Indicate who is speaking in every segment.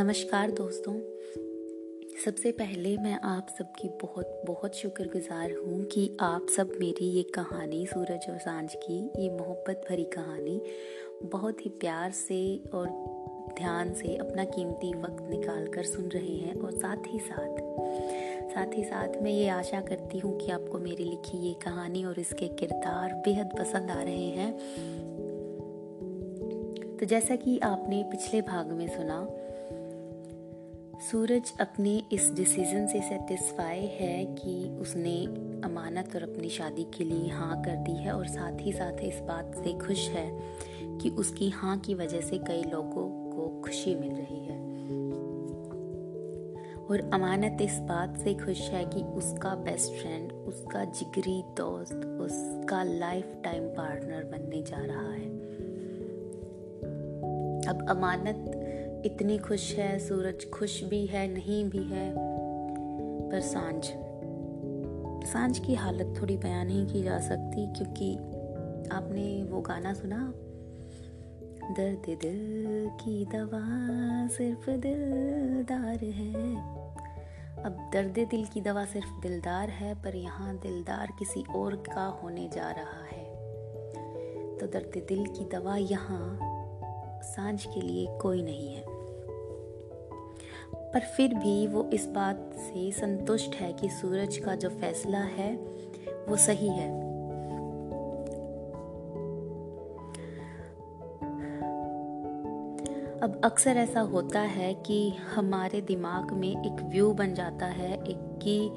Speaker 1: नमस्कार दोस्तों। सबसे पहले मैं आप सबकी बहुत बहुत शुक्रगुजार हूँ कि आप सब मेरी ये कहानी, सूरज और साँझ की, ये मोहब्बत भरी कहानी बहुत ही प्यार से और ध्यान से, अपना कीमती वक्त निकाल कर सुन रहे हैं और साथ ही साथ साथ ही साथ मैं ये आशा करती हूँ कि आपको मेरी लिखी ये कहानी और इसके किरदार बेहद पसंद आ रहे हैं। तो जैसा कि आपने पिछले भाग में सुना सूरज अपने इस डिसीज़न से सेटिस्फाई है कि उसने अमानत और अपनी शादी के लिए हाँ कर दी है और साथ ही साथ इस बात से खुश है कि उसकी हाँ की वजह से कई लोगों को खुशी मिल रही है। और अमानत इस बात से खुश है कि उसका बेस्ट फ्रेंड उसका जिगरी दोस्त, उसका लाइफ टाइम पार्टनर बनने जा रहा है। अब अमानत इतनी खुश है, सूरज खुश भी है, नहीं भी है। पर साँझ साँझ की हालत थोड़ी बयान नहीं की जा सकती क्योंकि आपने वो गाना सुना? दर्द दिल की दवा सिर्फ़ दिलदार है। अब दर्द दिल की दवा सिर्फ़ दिलदार है, पर यहाँ दिलदार किसी और का होने जा रहा है। तो दर्द दिल की दवा यहाँ साँझ के लिए कोई नहीं है। पर फिर भी वो इस बात से संतुष्ट है कि सूरज का जो फैसला है, वो सही है। अब अक्सर ऐसा होता है कि हमारे दिमाग में एक व्यू बन जाता है, एक कि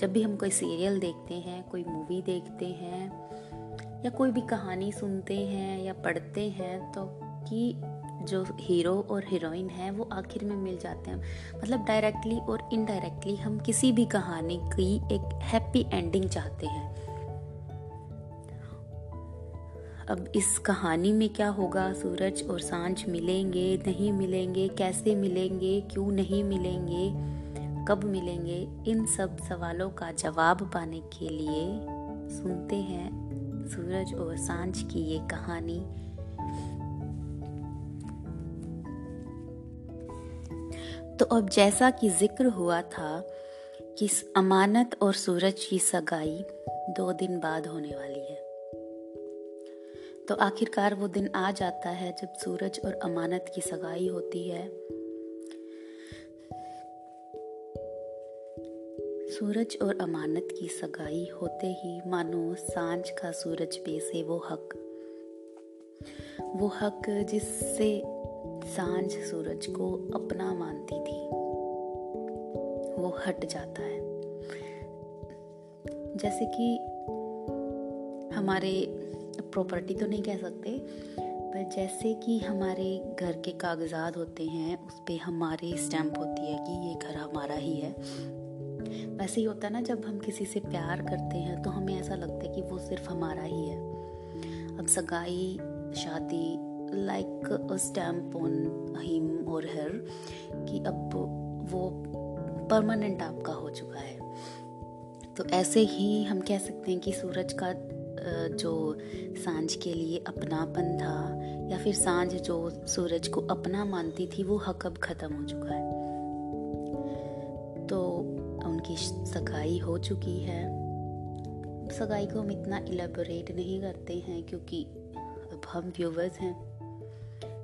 Speaker 1: जब भी हम कोई सीरियल देखते हैं, कोई मूवी देखते हैं, या कोई भी कहानी सुनते हैं या पढ़ते हैं तो कि जो हीरो और हीरोइन है, वो आखिर में मिल जाते हैं। मतलब डायरेक्टली और इनडायरेक्टली हम किसी भी कहानी की एक हैप्पी एंडिंग चाहते हैं। अब इस कहानी में क्या होगा? सूरज और साँझ मिलेंगे, नहीं मिलेंगे, कैसे मिलेंगे, क्यों नहीं मिलेंगे, कब मिलेंगे? इन सब सवालों का जवाब पाने के लिए सुनते हैं सूरज और साँझ की ये कहानी। तो अब जैसा कि ज़िक्र हुआ था कि अमानत और सूरज की सगाई दो दिन बाद होने वाली है। तो आखिरकार वो दिन आ जाता है जब सूरज और अमानत की सगाई होती है। सूरज और अमानत की सगाई होते ही मानो साँझ का सूरज पे से वो हक वो हक जिससे साँझ सूरज को अपना मानती थी। वो हट जाता है। जैसे कि हमारे प्रॉपर्टी तो नहीं कह सकते, पर जैसे कि हमारे घर के कागजात होते हैं, उस पर हमारी स्टैंप होती है कि ये घर हमारा ही है। वैसे ही होता है ना, जब हम किसी से प्यार करते हैं तो हमें ऐसा लगता है कि वो सिर्फ़ हमारा ही है। अब सगाई, शादी like a stamp on him और हर कि अब वो परमानेंट आपका हो चुका है। तो ऐसे ही हम कह सकते हैं कि सूरज का जो साँझ के लिए अपनापन था या फिर साँझ जो सूरज को अपना मानती थी, वो हक अब ख़त्म हो चुका है। तो उनकी सगाई हो चुकी है। सगाई को हम इतना इलेबोरेट नहीं करते हैं क्योंकि अब हम व्यूवर्स हैं।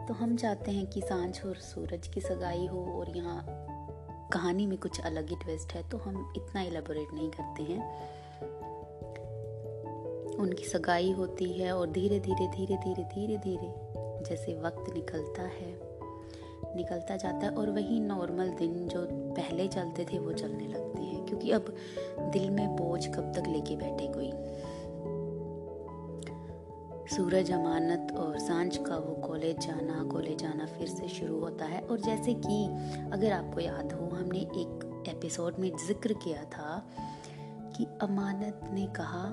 Speaker 1: तो हम चाहते हैं कि साँझ और सूरज की सगाई हो और यहाँ कहानी में कुछ अलग ही ट्विस्ट है तो हम इतना एलेबोरेट नहीं करते हैं। उनकी सगाई होती है और धीरे धीरे धीरे धीरे धीरे धीरे जैसे वक्त निकलता है, निकलता जाता है और वही नॉर्मल दिन जो पहले चलते थे वो चलने लगते हैं, क्योंकि अब दिल में बोझ कब तक लेके बैठे कोई? सूरज, अमानत और साँझ का वो कॉलेज जाना कॉलेज जाना फिर से शुरू होता है। और जैसे कि अगर आपको याद हो, हमने एक एपिसोड में ज़िक्र किया था कि अमानत ने कहा,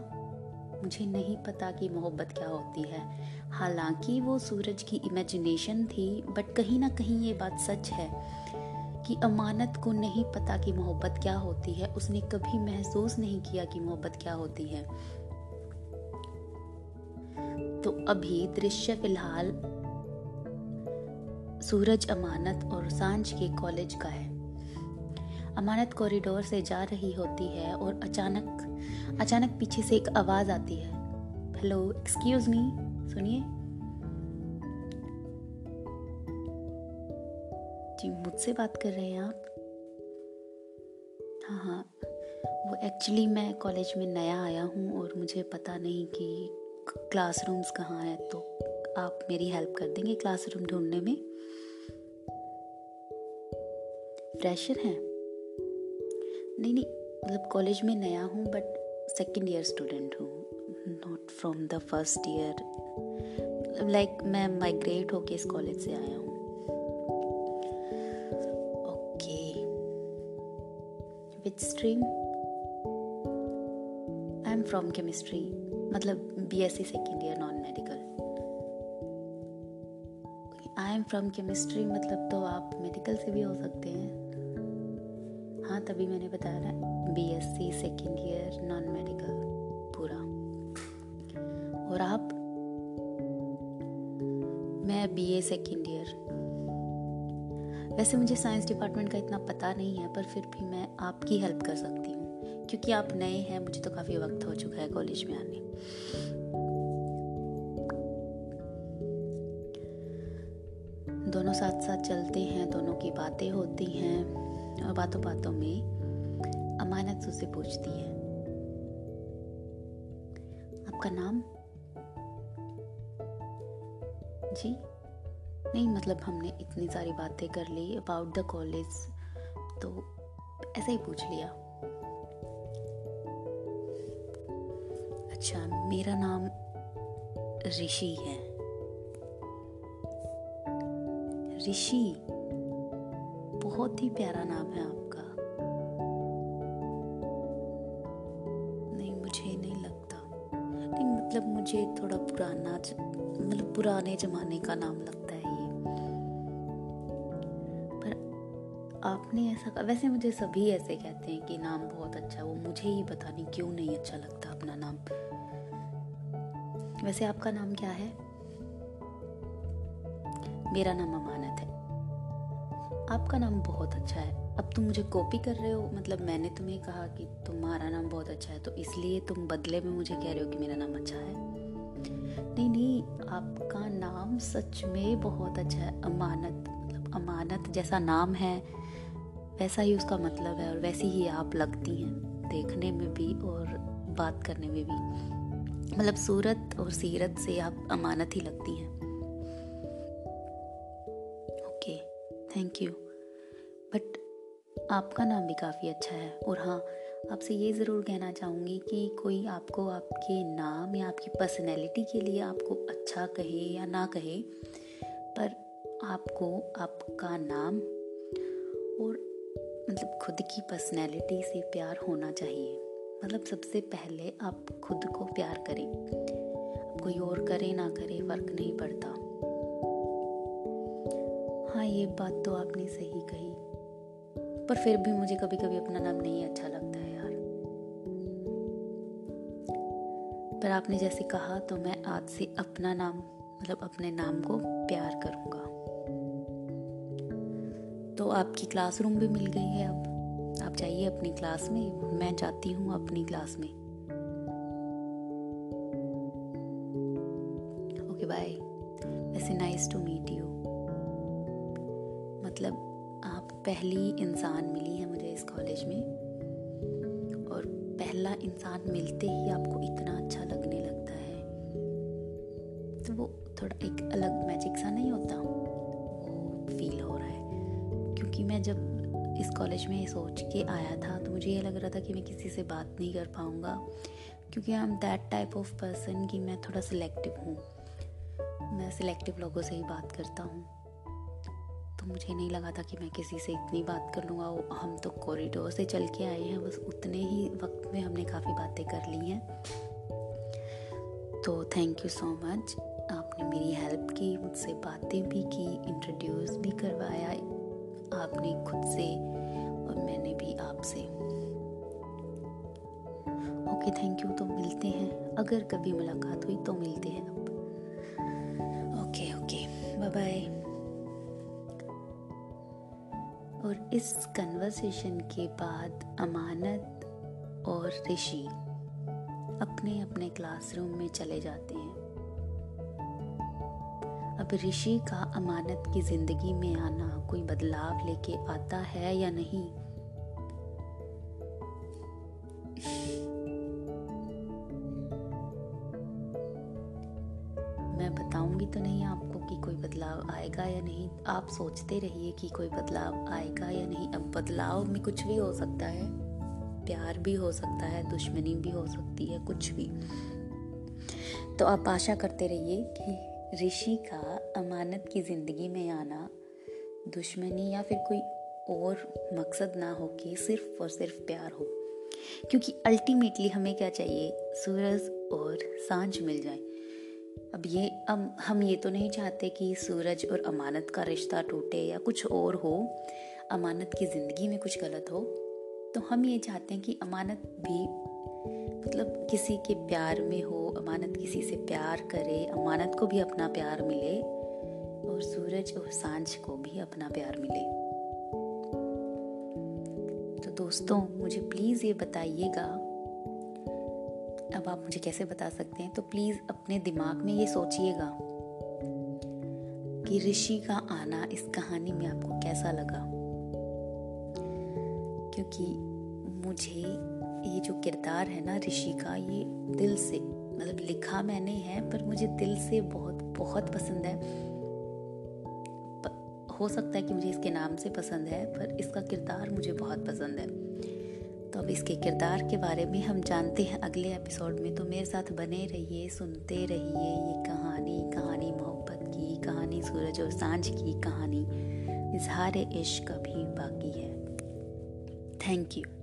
Speaker 1: मुझे नहीं पता कि मोहब्बत क्या होती है। हालाँकि वो सूरज की इमेजिनेशन थी बट कहीं ना कहीं ये बात सच है कि अमानत को नहीं पता कि मोहब्बत क्या होती है। उसने कभी महसूस नहीं किया कि मोहब्बत क्या होती है। तो अभी दृश्य फ़िलहाल सूरज अमानत और साँझ के कॉलेज का है। अमानत कॉरिडोर से जा रही होती है और अचानक अचानक पीछे से एक आवाज़ आती है। हेलो एक्सक्यूज मी सुनिए। जी, मुझसे बात कर रहे हैं आप? हाँ हाँ। वो एक्चुअली मैं कॉलेज में नया आया हूँ और मुझे पता नहीं कि क्लासरूम्स कहाँ हैं तो आप मेरी हेल्प कर देंगे क्लासरूम ढूँढने में। फ्रेशर हैं? नहीं नहीं मतलब कॉलेज में नया हूँ बट सेकेंड ईयर स्टूडेंट हूँ not from the first year like मैं माइग्रेट होके इस कॉलेज से आया हूँ। Okay which stream I am from chemistry मतलब B S C second year non medical I am from chemistry मतलब तो आप मेडिकल से भी हो सकते हैं। हाँ तभी मैंने बताया ना B S C second year non medical पूरा। और आप? मैं बी ए सेकेंड ईयर वैसे मुझे साइंस डिपार्टमेंट का इतना पता नहीं है, पर फिर भी मैं आपकी हेल्प कर सकती हूँ। क्योंकि आप नए हैं, मुझे तो काफ़ी वक्त हो चुका है कॉलेज में आने। दोनों साथ साथ चलते हैं, दोनों की बातें होती हैं, और बातों बातों में अमानत उसे पूछती है। आपका नाम? जी? नहीं मतलब हमने इतनी सारी बातें कर ली अबाउट द कॉलेज तो ऐसे ही पूछ लिया। अच्छा मेरा नाम ऋषि है। ऋषि, बहुत ही प्यारा नाम है आपका। नहीं, मुझे नहीं लगता। नहीं मतलब मुझे थोड़ा पुराना मतलब पुराने जमाने का नाम लगता है ये। पर आपने ऐसा वैसे मुझे सभी ऐसे कहते हैं कि नाम बहुत अच्छा है वो मुझे ही पता नहीं क्यों नहीं अच्छा लगता अपना नाम। वैसे आपका नाम क्या है? मेरा नाम अमानत है। आपका नाम बहुत अच्छा है। अब तुम मुझे कॉपी कर रहे हो? मतलब मैंने तुम्हें कहा कि तुम्हारा नाम बहुत अच्छा है तो इसलिए तुम बदले में मुझे कह रहे हो कि मेरा नाम अच्छा है? नहीं नहीं, आपका नाम सच में बहुत अच्छा है। अमानत मतलब अमानत जैसा नाम है, वैसा ही उसका मतलब है और वैसी ही आप लगती हैं देखने में भी और बात करने में भी। मतलब सूरत और सीरत से आप अमानत ही लगती हैं। ओके थैंक यू बट आपका नाम भी काफ़ी अच्छा है। और हाँ आपसे ये ज़रूर कहना चाहूँगी कि कोई आपको आपके नाम या आपकी पर्सनैलिटी के लिए आपको अच्छा कहे या ना कहे, पर आपको आपका नाम और मतलब खुद की पर्सनैलिटी से प्यार होना चाहिए। मतलब सबसे पहले आप खुद को प्यार करें। कोई और करे ना करे, फ़र्क नहीं पड़ता। हाँ ये बात तो आपने सही कही। पर फिर भी मुझे कभी कभी अपना नाम नहीं अच्छा लगता है यार। पर आपने जैसे कहा तो मैं आज से अपना नाम मतलब अपने नाम को प्यार करूँगा। तो आपकी क्लासरूम भी मिल गई है अब? आप जाइए अपनी क्लास में। मैं जाती हूँ अपनी क्लास में। ओके बाय वैसे नाइस टू मीट यू मतलब आप पहली इंसान मिली है मुझे इस कॉलेज में। और पहला इंसान मिलते ही आपको इतना अच्छा लगने लगता है। तो वो थोड़ा एक अलग मैजिक सा नहीं होता? वो फील हो रहा है। क्योंकि मैं जब इस कॉलेज में सोच के आया था। तो मुझे ये लग रहा था कि मैं किसी से बात नहीं कर पाऊँगा, क्योंकि I am that type of person कि मैं थोड़ा सिलेक्टिव हूँ। मैं सिलेक्टिव लोगों से ही बात करता हूँ। तो मुझे नहीं लगा था कि मैं किसी से इतनी बात कर लूँगा। हम तो कॉरिडोर से चल के आए हैं, बस उतने ही वक्त में हमने काफ़ी बातें कर ली हैं। तो थैंक यू सो मच आपने मेरी हेल्प की, मुझसे बातें भी की इंट्रोड्यूस भी करवाया। आपने खुद से और मैंने भी आपसे। ओके थैंक यू तो मिलते हैं। अगर कभी मुलाकात हुई तो मिलते हैं अब। ओके ओके बाय बाय और इस कन्वर्सेशन के बाद अमानत और ऋषि अपने अपने क्लासरूम में चले जाते हैं। अब ऋषि का अमानत की ज़िंदगी में आना कोई बदलाव लेके आता है या नहीं? मैं बताऊँगी तो नहीं आपको कि कोई बदलाव आएगा या नहीं। आप सोचते रहिए कि कोई बदलाव आएगा या नहीं। अब बदलाव में कुछ भी हो सकता है। प्यार भी हो सकता है, दुश्मनी भी हो सकती है, कुछ भी। तो आप आशा करते रहिए कि ऋषि का अमानत की ज़िंदगी में आना, दुश्मनी या फिर कोई और मकसद ना हो कि सिर्फ़ और सिर्फ़ प्यार हो। क्योंकि अल्टीमेटली हमें क्या चाहिए? सूरज और साँझ मिल जाए। अब ये, अब हम ये तो नहीं चाहते कि सूरज और अमानत का रिश्ता टूटे या कुछ और हो। अमानत की ज़िंदगी में कुछ गलत हो तो हम ये चाहते हैं कि अमानत भी मतलब किसी के प्यार में हो, अमानत किसी से प्यार करे, अमानत को भी अपना प्यार मिले और सूरज और साँझ को भी अपना प्यार मिले। तो दोस्तों, मुझे प्लीज़ ये बताइएगा। अब आप मुझे कैसे बता सकते हैं? तो प्लीज़ अपने दिमाग में ये सोचिएगा कि ऋषि का आना इस कहानी में आपको कैसा लगा? क्योंकि मुझे ये जो किरदार है ना ऋषि का, ये दिल से मतलब लिखा मैंने है, पर मुझे दिल से बहुत बहुत पसंद है। हो सकता है कि मुझे इसके नाम से पसंद है, पर इसका किरदार मुझे बहुत पसंद है। तो अब इसके किरदार के बारे में हम जानते हैं अगले एपिसोड में तो मेरे साथ बने रहिए, सुनते रहिए ये कहानी कहानी मोहब्बत की, कहानी सूरज और साँझ की कहानी। इजहार इश्क अभी बाकी है। Thank you.